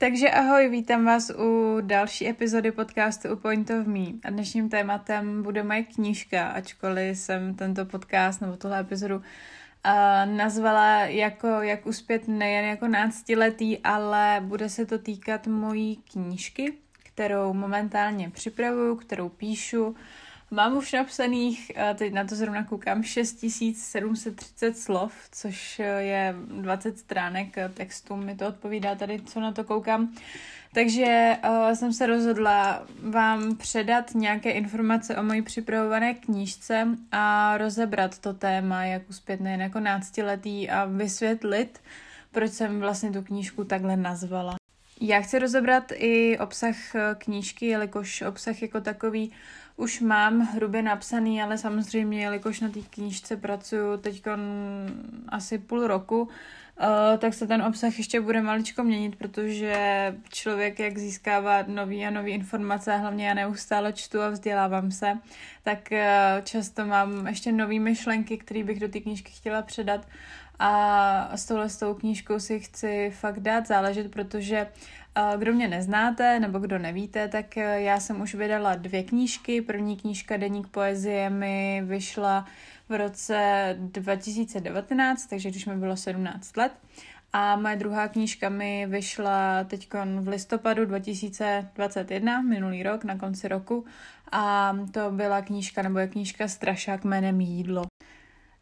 Takže ahoj, vítám vás u další epizody podcastu u Point of Me. A dnešním tématem bude moje knížka, ačkoliv jsem tento podcast nebo tuhle epizodu uh, nazvala jako jak uspět nejen jako náctiletý, ale bude se to týkat mojí knížky, kterou momentálně připravuju, kterou píšu. Mám už napsaných, teď na to zrovna koukám, 6730 slov, což je 20 stránek textu, mi to odpovídá tady, co na to koukám. Takže uh, jsem se rozhodla vám předat nějaké informace o mojí připravované knížce a rozebrat to téma, jak uspět nejen jako náctiletý a vysvětlit, proč jsem vlastně tu knížku takhle nazvala. Já chci rozebrat i obsah knížky, jelikož obsah jako takový už mám hrubě napsaný, ale samozřejmě, jelikož na té knížce pracuju teď asi půl roku, uh, tak se ten obsah ještě bude maličko měnit, protože člověk, jak získává nový a nový informace, a hlavně já neustále čtu a vzdělávám se, tak uh, často mám ještě nové myšlenky, které bych do té knížky chtěla předat a s touhle s tou knížkou si chci fakt dát záležet, protože kdo mě neznáte nebo kdo nevíte, tak já jsem už vydala dvě knížky. První knížka Deník poezie mi vyšla v roce 2019, takže když mi bylo 17 let. A moje druhá knížka mi vyšla teď v listopadu 2021, minulý rok, na konci roku. A to byla knížka, nebo je knížka Strašák jménem Jídlo.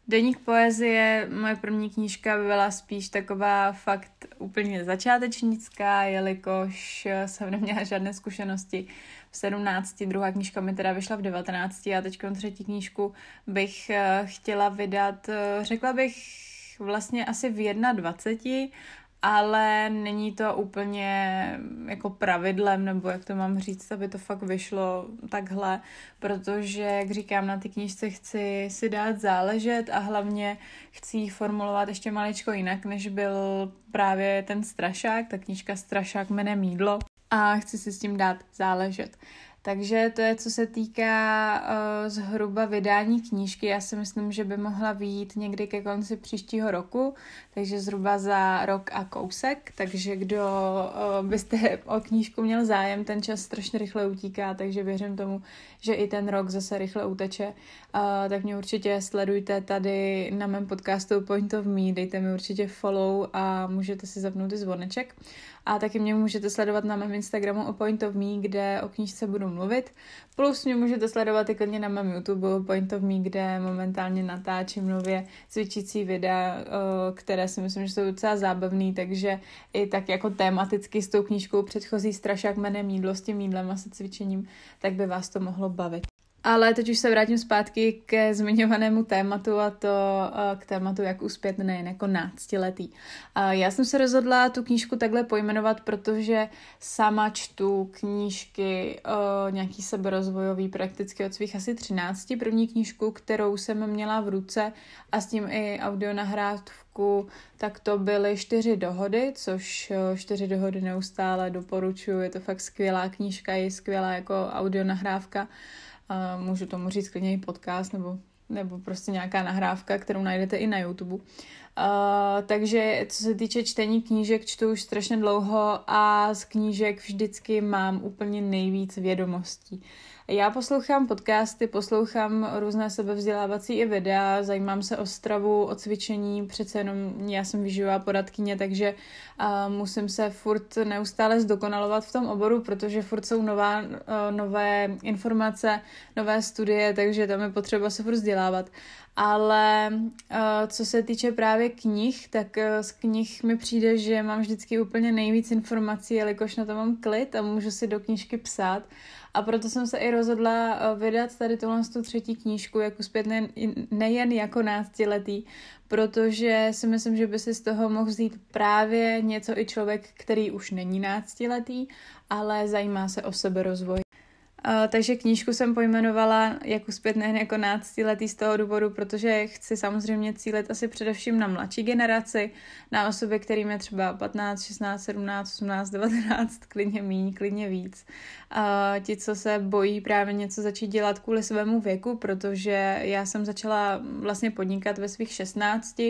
Deník poezie, moje první knížka byla spíš taková fakt úplně začátečnická, jelikož jsem neměla žádné zkušenosti. V 17, druhá knížka mi teda vyšla v 19 a teď třetí knížku bych eh, chtěla vydat, eh, řekla bych vlastně asi v 21 ale není to úplně jako pravidlem, nebo jak to mám říct, aby to fakt vyšlo takhle, protože, jak říkám, na ty knížce chci si dát záležet a hlavně chci ji formulovat ještě maličko jinak, než byl právě ten strašák, ta knížka Strašák jménem Mídlo a chci si s tím dát záležet. Takže to je, co se týká uh, zhruba vydání knížky. Já si myslím, že by mohla výjít někdy ke konci příštího roku, takže zhruba za rok a kousek. Takže kdo uh, byste o knížku měl zájem, ten čas strašně rychle utíká, takže věřím tomu, že i ten rok zase rychle uteče. Uh, tak mě určitě sledujte tady na mém podcastu Point of Me, dejte mi určitě follow a můžete si zapnout i zvoneček. A taky mě můžete sledovat na mém Instagramu o Point of Me, kde o knížce budu mluvit. Plus mě můžete sledovat i klidně na mém YouTube Point of Me, kde momentálně natáčím nově cvičící videa, které si myslím, že jsou docela zábavný, takže i tak jako tematicky s tou knížkou předchozí strašák jménem jídlo s tím jídlem a se cvičením, tak by vás to mohlo bavit. Ale teď už se vrátím zpátky ke zmiňovanému tématu a to eh, k tématu, jak uspět nejen jako náctiletý. Já jsem se rozhodla tu knížku takhle pojmenovat, protože sama čtu knížky eh, nějaký seberozvojový prakticky od svých asi 13. První knížku, kterou jsem měla v ruce a s tím i audio nahrávku, tak to byly čtyři dohody, což eh, čtyři dohody neustále doporučuji. Je to fakt skvělá knížka, je skvělá jako audio nahrávka. A můžu tomu říct klidně i podcast nebo, nebo prostě nějaká nahrávka, kterou najdete i na YouTube. Uh, takže co se týče čtení knížek, čtu už strašně dlouho a z knížek vždycky mám úplně nejvíc vědomostí. Já poslouchám podcasty, poslouchám různé sebevzdělávací i videa, zajímám se o stravu, o cvičení, přece jenom já jsem výživová poradkyně, takže uh, musím se furt neustále zdokonalovat v tom oboru, protože furt jsou nová, uh, nové informace, nové studie, takže tam je potřeba se furt vzdělávat. Ale uh, co se týče právě knih, tak uh, z knih mi přijde, že mám vždycky úplně nejvíc informací, jelikož na to mám klid a můžu si do knížky psát. A proto jsem se i rozhodla uh, vydat tady tuhle tu třetí knížku, jak uspět nejen, nejen jako náctiletý, protože si myslím, že by si z toho mohl vzít právě něco i člověk, který už není náctiletý, ale zajímá se o sebe rozvoj. Takže knížku jsem pojmenovala jak uspět nejen jako náctiletý z toho důvodu, protože chci samozřejmě cílit asi především na mladší generaci, na osoby, kterým je třeba 15, 16, 17, 18, 19, klidně míň, klidně víc. Uh, ti, co se bojí právě něco začít dělat kvůli svému věku, protože já jsem začala vlastně podnikat ve svých 16,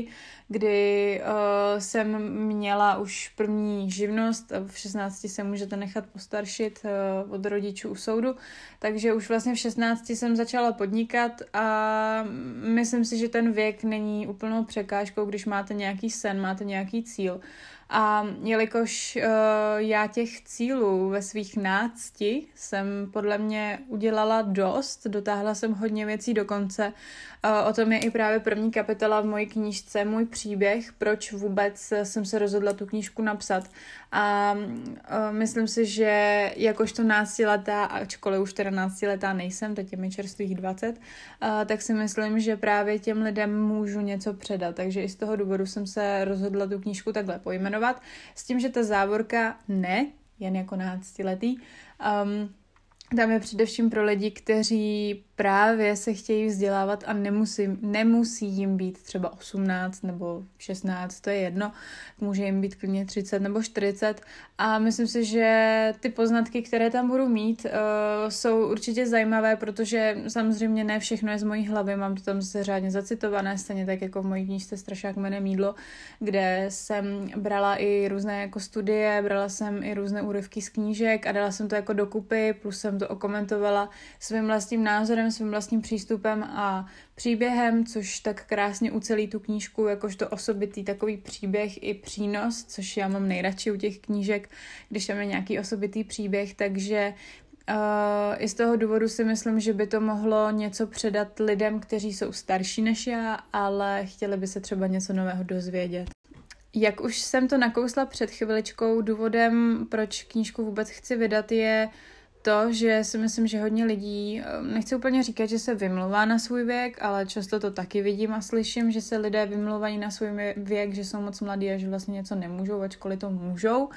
kdy uh, jsem měla už první živnost, v 16 se můžete nechat postaršit uh, od rodičů u soudu, takže už vlastně v 16 jsem začala podnikat a myslím si, že ten věk není úplnou překážkou, když máte nějaký sen, máte nějaký cíl. A jelikož uh, já těch cílů ve svých nácti jsem podle mě udělala dost, dotáhla jsem hodně věcí do konce. Uh, o tom je i právě první kapitola v mojí knížce, můj příběh, proč vůbec jsem se rozhodla tu knížku napsat. A uh, myslím si, že jakožto náctiletá, ačkoliv už teda náctiletá nejsem, teď je mi čerstvých 20, uh, tak si myslím, že právě těm lidem můžu něco předat. Takže i z toho důvodu jsem se rozhodla tu knížku takhle pojmenovat. S tím, že ta závorka ne, jen jako náctiletý, um, tam je především pro lidi, kteří právě se chtějí vzdělávat a nemusí, nemusí jim být třeba 18 nebo 16, to je jedno, může jim být klidně 30 nebo 40 a myslím si, že ty poznatky, které tam budu mít, uh, jsou určitě zajímavé, protože samozřejmě ne všechno je z mojí hlavy, mám to tam se řádně zacitované, stejně tak jako v mojí knížce Strašák jménem Mídlo, kde jsem brala i různé jako studie, brala jsem i různé úryvky z knížek a dala jsem to jako dokupy, plus jsem to okomentovala svým vlastním názorem svým vlastním přístupem a příběhem, což tak krásně ucelí tu knížku, jakožto osobitý takový příběh i přínos, což já mám nejradši u těch knížek, když tam je nějaký osobitý příběh, takže Uh, I z toho důvodu si myslím, že by to mohlo něco předat lidem, kteří jsou starší než já, ale chtěli by se třeba něco nového dozvědět. Jak už jsem to nakousla před chviličkou, důvodem, proč knížku vůbec chci vydat, je to, že si myslím, že hodně lidí, eh, nechci úplně říkat, že se vymlouvá na svůj věk, ale často to taky vidím a slyším, že se lidé vymlouvají na svůj věk, že jsou moc mladí a že vlastně něco nemůžou, ačkoliv to můžou.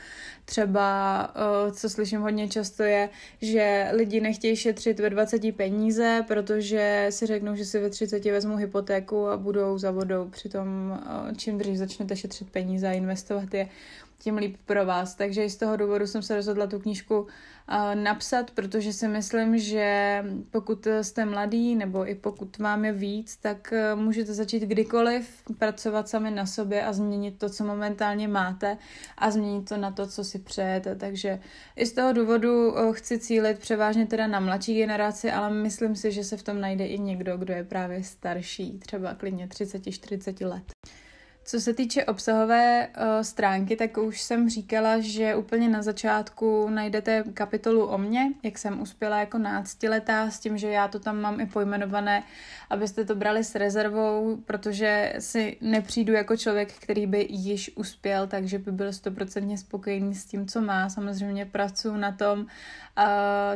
Třeba, eh, co slyším hodně často je, že lidi nechtějí šetřit ve 20 peníze, protože si řeknou, že si ve 30 vezmou hypotéku a budou za vodou. Přitom eh, čím dřív začnete šetřit peníze a investovat je, tím líp pro vás. Takže i z toho důvodu jsem se rozhodla tu knížku napsat, protože si myslím, že pokud jste mladý nebo i pokud vám je víc, tak e, můžete začít kdykoliv pracovat sami na sobě a změnit to, co momentálně máte a změnit to na to, co si přejete. Takže i z toho důvodu e, chci cílit převážně teda na mladší generaci, ale myslím si, že se v tom najde i někdo, kdo je právě starší, třeba klidně 30-40 let. Co se týče obsahové uh, stránky, tak už jsem říkala, že úplně na začátku najdete kapitolu o mně, jak jsem uspěla jako náctiletá, s tím, že já to tam mám i pojmenované, abyste to brali s rezervou, protože si nepřijdu jako člověk, který by již uspěl, takže by byl stoprocentně spokojený s tím, co má. Samozřejmě pracuji na tom,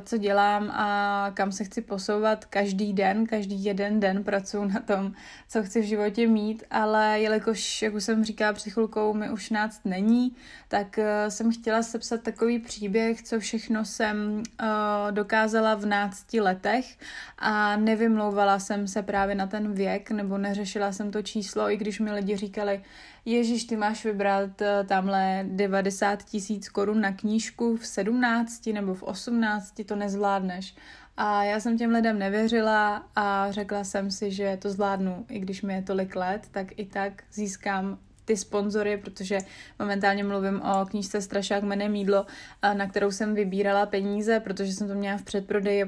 co dělám a kam se chci posouvat každý den, každý jeden den pracuji na tom, co chci v životě mít, ale jelikož, jak už jsem říkala před chvilkou, mi už náct není, tak uh, jsem chtěla sepsat takový příběh, co všechno jsem uh, dokázala v nácti letech a nevymlouvala jsem se právě na ten věk, nebo neřešila jsem to číslo, i když mi lidi říkali, Ježíš, ty máš vybrat eh, tamhle 90 tisíc korun na knížku v 17 nebo v 18, to nezvládneš. A já jsem těm lidem nevěřila a řekla jsem si, že to zvládnu, i když mi je tolik let, tak i tak získám ty sponzory, protože momentálně mluvím o knížce Strašák jménem Mídlo, na kterou jsem vybírala peníze, protože jsem to měla v předprodeji a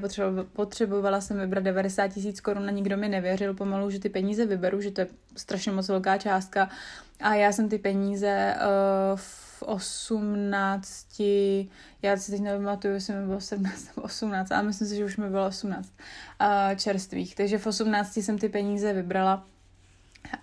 potřebovala jsem vybrat 90 tisíc korun a nikdo mi nevěřil pomalu, že ty peníze vyberu, že to je strašně moc velká částka. A já jsem ty peníze uh, 18, já si teď nepamatuju, jestli mi bylo 17 nebo 18, ale myslím si, že už mi bylo 18 uh, čerstvých. Takže v 18 jsem ty peníze vybrala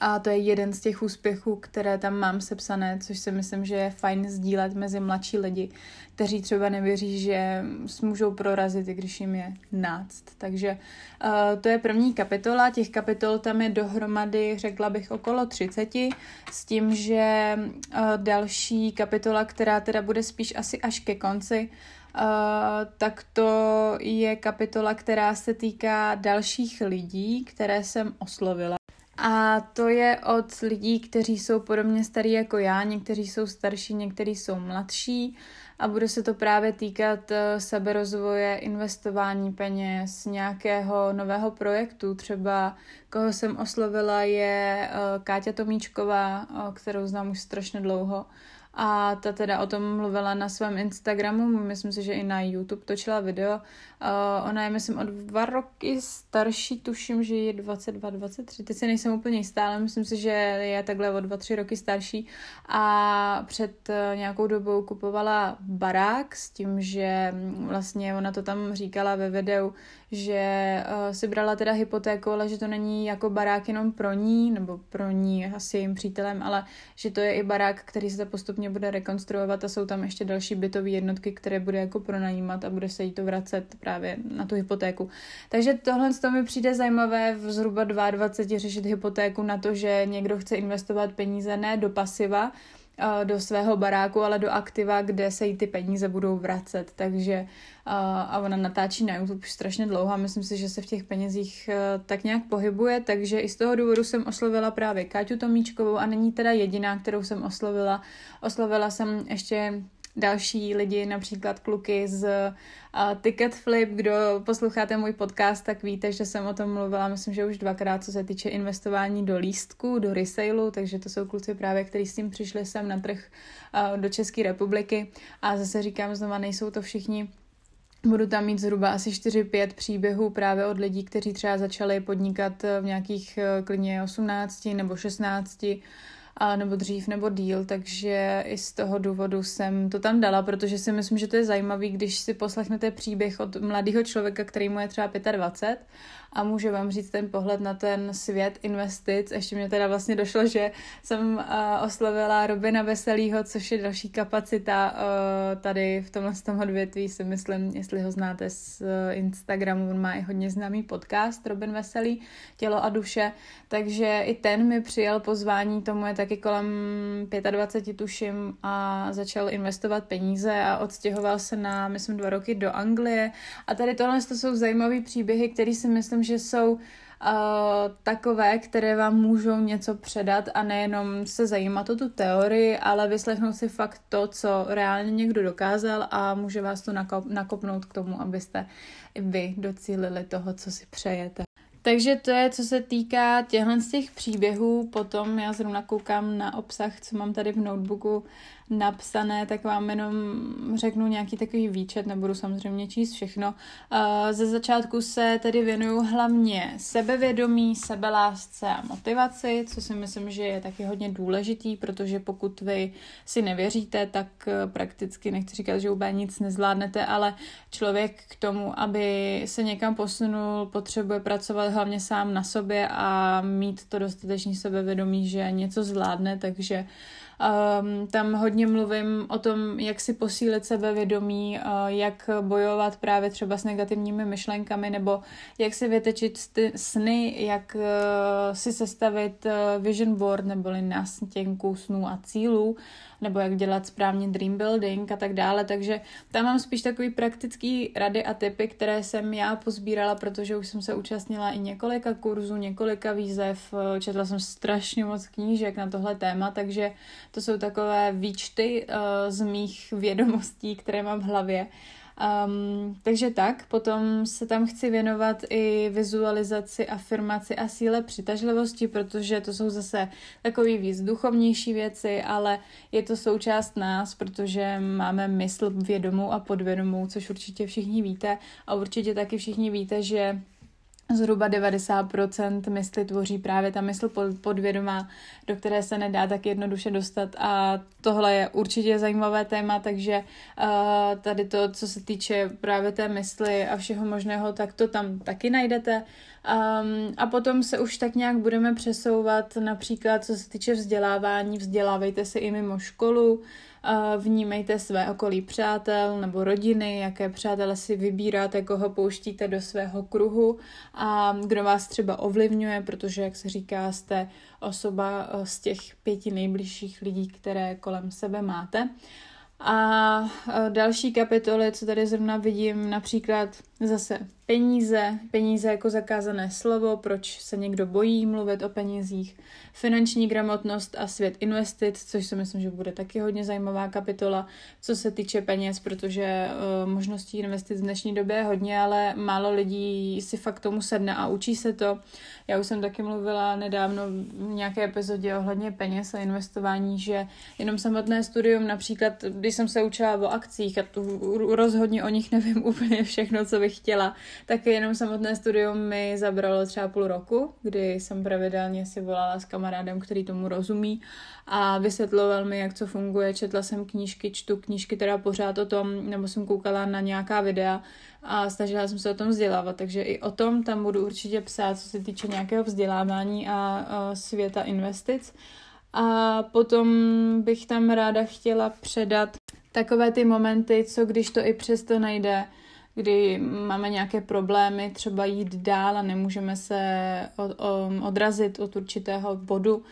a to je jeden z těch úspěchů, které tam mám sepsané, což si myslím, že je fajn sdílet mezi mladší lidi, kteří třeba nevěří, že můžou prorazit, i když jim je náct. Takže uh, to je první kapitola. Těch kapitol tam je dohromady, řekla bych, okolo 30, s tím, že uh, další kapitola, která teda bude spíš asi až ke konci, tak to je kapitola, která se týká dalších lidí, které jsem oslovila. A to je od lidí, kteří jsou podobně starí jako já, někteří jsou starší, někteří jsou mladší a bude se to právě týkat eh, seberozvoje, investování peněz, nějakého nového projektu. Třeba koho jsem oslovila je eh, Káťa Tomíčková, kterou znám už strašně dlouho a ta teda o tom mluvila na svém Instagramu, myslím si, že i na YouTube točila video. Uh, ona je, myslím, o dva roky starší, tuším, že je 22, 23, teď si nejsem úplně jistá, ale myslím si, že je takhle o dva, tři roky starší a před uh, nějakou dobou kupovala barák s tím, že mm, vlastně ona to tam říkala ve videu, že uh, si brala teda hypotéku, ale že to není jako barák jenom pro ní, nebo pro ní asi jejím přítelem, ale že to je i barák, který se postupně bude rekonstruovat a jsou tam ještě další bytové jednotky, které bude jako pronajímat a bude se jí to vracet právě na tu hypotéku. Takže tohle z toho mi přijde zajímavé v zhruba 22 řešit hypotéku na to, že někdo chce investovat peníze ne do pasiva, do svého baráku, ale do aktiva, kde se jí ty peníze budou vracet. Takže a ona natáčí na YouTube už strašně dlouho a myslím si, že se v těch penězích tak nějak pohybuje, takže i z toho důvodu jsem oslovila právě Káťu Tomíčkovou a není teda jediná, kterou jsem oslovila. Oslovila jsem ještě další lidi, například kluky z uh, Ticket Flip. Kdo posloucháte můj podcast, tak víte, že jsem o tom mluvila, myslím, že už dvakrát, co se týče investování do lístku, do resailu, takže to jsou kluci právě, kteří s tím přišli sem na trh uh, do České republiky. A zase říkám znova, nejsou to všichni Budu tam mít zhruba asi 4-5 příběhů právě od lidí, kteří třeba začali podnikat v nějakých klidně 18 nebo 16 a nebo dřív nebo díl, takže i z toho důvodu jsem to tam dala, protože si myslím, že to je zajímavý, když si poslechnete příběh od mladého člověka, který mu je třeba 25 a může vám říct ten pohled na ten svět investic. Ještě mě teda vlastně došlo, že jsem uh, oslovila Robina Veselýho, což je další kapacita uh, tady v tomhle tom odvětví, si myslím, jestli ho znáte z uh, Instagramu, on má i hodně známý podcast, Robin Veselý, Tělo a duše, takže i ten mi přijal pozvání, tomu je taky kolem 25 tuším a začal investovat peníze a odstěhoval se na, myslím, dva roky do Anglie. A tady tohle to jsou zajímavé příběhy, které si myslím, že jsou uh, takové, které vám můžou něco předat a nejenom se zajímat o tu teorii, ale vyslechnout si fakt to, co reálně někdo dokázal a může vás to nakop- nakopnout k tomu, abyste vy docílili toho, co si přejete. Takže to je, co se týká těchto z těch příběhů. Potom já zrovna koukám na obsah, co mám tady v notebooku napsané, tak vám jenom řeknu nějaký takový výčet, nebudu samozřejmě číst všechno. Ze začátku se tedy věnuju hlavně sebevědomí, sebelásce a motivaci, co si myslím, že je taky hodně důležitý, protože pokud vy si nevěříte, tak eh, prakticky nechci říkat, že úplně nic nezvládnete, ale člověk k tomu, aby se někam posunul, potřebuje pracovat hlavně sám na sobě a mít to dostatečné sebevědomí, že něco zvládne, takže Um, tam hodně mluvím o tom, jak si posílit sebevědomí, uh, jak bojovat právě třeba s negativními myšlenkami, nebo jak si vytečit sny, jak uh, si sestavit uh, vision board, neboli nástěnku snů a cílů, nebo jak dělat správně dream building a tak dále. Takže tam mám spíš takový praktický rady a typy, které jsem já pozbírala, protože už jsem se účastnila i několika kurzů, několika výzev, četla jsem strašně moc knížek na tohle téma, takže to jsou takové výčty uh, z mých vědomostí, které mám v hlavě. Um, takže tak, potom se tam chci věnovat i vizualizaci, afirmaci a síle přitažlivosti, protože to jsou zase takový víc duchovnější věci, ale je to součást nás, protože máme mysl vědomou a podvědomou, což určitě všichni víte a určitě taky všichni víte, že Zhruba 90% mysli tvoří právě ta mysl podvědomá, do které se nedá tak jednoduše dostat. A tohle je určitě zajímavé téma, takže uh, tady to, co se týče právě té mysli a všeho možného, tak to tam taky najdete. Um, a potom se už tak nějak budeme přesouvat například, co se týče vzdělávání, vzdělávejte se i mimo školu, Vnímejte své okolí přátel nebo rodiny, jaké přátele si vybíráte, koho pouštíte do svého kruhu a kdo vás třeba ovlivňuje, protože, jak se říká, jste osoba eh, z těch pěti nejbližších lidí, které kolem sebe máte. A další kapitoly, co tady zrovna vidím, například zase peníze, peníze jako zakázané slovo, proč se někdo bojí mluvit o penězích, finanční gramotnost a svět investic, což si myslím, že bude taky hodně zajímavá kapitola, co se týče peněz, protože uh, možností investic v dnešní době je hodně, ale málo lidí si fakt tomu sedne a učí se to. Já už jsem taky mluvila nedávno v nějaké epizodě ohledně peněz a investování, že jenom samotné studium, například když jsem se učila o akcích a tu rozhodně o nich nevím úplně všechno, co bych chtěla, tak jenom samotné studium mi zabralo třeba půl roku, kdy jsem pravidelně si volala s kamarádem, který tomu rozumí a vysvětloval mi, jak co funguje. Četla jsem knížky, čtu knížky teda pořád o tom, nebo jsem koukala na nějaká videa a snažila jsem se o tom vzdělávat, takže i o tom tam budu určitě psát, co se týče nějakého vzdělávání a, světa investic. A potom bych tam ráda chtěla předat takové ty momenty, co když to i přesto nejde, kdy máme nějaké problémy, třeba jít dál a nemůžeme se odrazit od určitého bodu,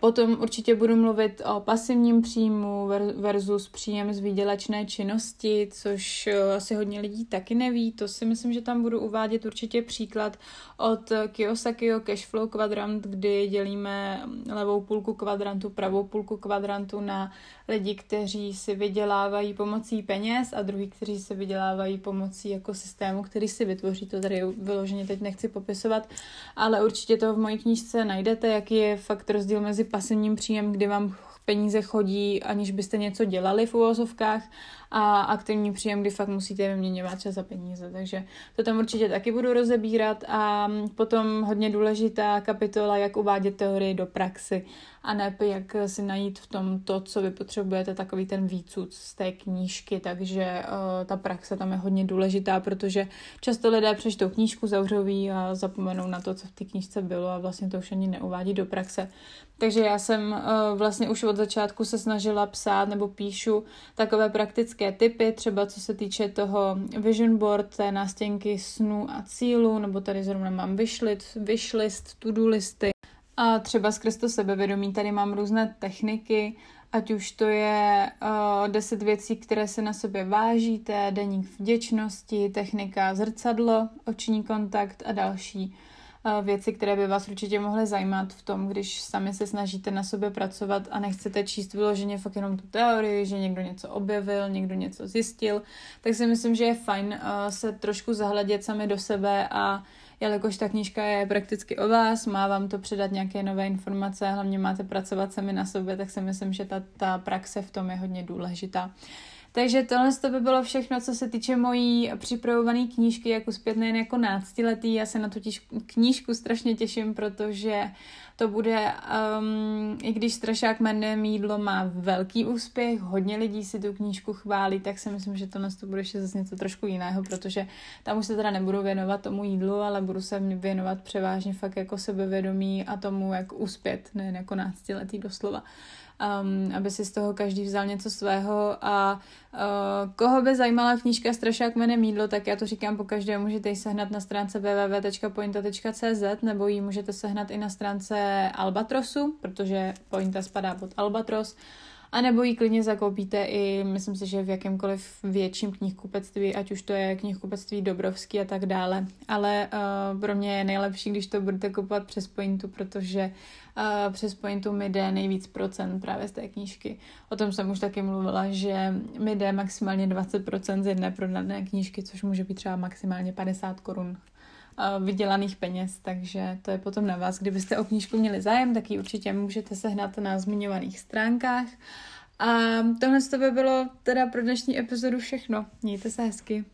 Potom určitě budu mluvit o pasivním příjmu versus příjem z výdělečné činnosti, což eh, asi hodně lidí taky neví. To si myslím, že tam budu uvádět určitě příklad od Kiyosakiho Cashflow kvadrant, kdy dělíme levou půlku kvadrantu, pravou půlku kvadrantu na lidi, kteří si vydělávají pomocí peněz a druhý, kteří si vydělávají pomocí jako systému, který si vytvoří. To tady vyloženě teď nechci popisovat, ale určitě to v mojí knížce najdete, jaký je fakt rozdíl mezi pasivním příjem, kdy vám peníze chodí, aniž byste něco dělali v uvozovkách a aktivní příjem, kdy fakt musíte vyměňovat čas za peníze. Takže to tam určitě taky budu rozebírat a potom hodně důležitá kapitola, jak uvádět teorii do praxi a ne jak si najít v tom to, co vy potřebujete, takový ten výcud z té knížky, takže uh, ta praxe tam je hodně důležitá, protože často lidé přečtou knížku, zavřou a zapomenou na to, co v té knížce bylo a vlastně to už ani neuvádí do praxe. Takže já jsem uh, vlastně už od začátku se snažila psát nebo píšu takové praktické typy, třeba co se týče toho vision board, té nástěnky snů a cílů, nebo tady zrovna mám wishlist, wishlist to-do listy. A třeba skrz to sebevědomí tady mám různé techniky, ať už to je uh, 10 věcí, které se na sobě vážíte, deník vděčnosti, technika zrcadlo, oční kontakt a další věci, které by vás určitě mohly zajímat v tom, když sami se snažíte na sobě pracovat a nechcete číst vyloženě fakt jenom tu teorii, že někdo něco objevil, někdo něco zjistil, tak si myslím, že je fajn se trošku zahledět sami do sebe a jelikož ta knížka je prakticky o vás, má vám to předat nějaké nové informace, hlavně máte pracovat sami na sobě, tak si myslím, že ta, ta praxe v tom je hodně důležitá. Takže tohle to by bylo všechno, co se týče mojí připravované knížky, jak uspět nejen jako náctiletý. Já se na tu knížku strašně těším, protože to bude, um, i když Strašák jmenuje mídlo má velký úspěch, hodně lidí si tu knížku chválí, tak si myslím, že tohle to bude ještě zase něco trošku jiného, protože tam už se teda nebudu věnovat tomu jídlu, ale budu se věnovat převážně fakt jako sebevědomí a tomu, jak uspět, nejen jako náctiletý doslova um, aby si z toho každý vzal něco svého a uh, koho by zajímala knížka Strašák jménem Mídlo, tak já to říkám po každé, můžete ji sehnat na stránce www.pointa.cz nebo ji můžete sehnat i na stránce Albatrosu, protože Pointa spadá pod Albatros. A nebo ji klidně zakoupíte i, myslím si, že v jakémkoliv větším knihkupectví, ať už to je knihkupectví Dobrovský a tak dále. Ale uh, pro mě je nejlepší, když to budete kupovat přes Pointu, protože uh, přes Pointu mi jde nejvíc procent právě z té knížky. O tom jsem už taky mluvila, že mi jde maximálně 20% z jedné prodané knížky, což může být třeba maximálně 50 korun vydělaných peněz, takže to je potom na vás. Kdybyste o knížku měli zájem, tak ji určitě můžete sehnat na zmiňovaných stránkách. A tohle to by bylo teda pro dnešní epizodu všechno. Mějte se hezky.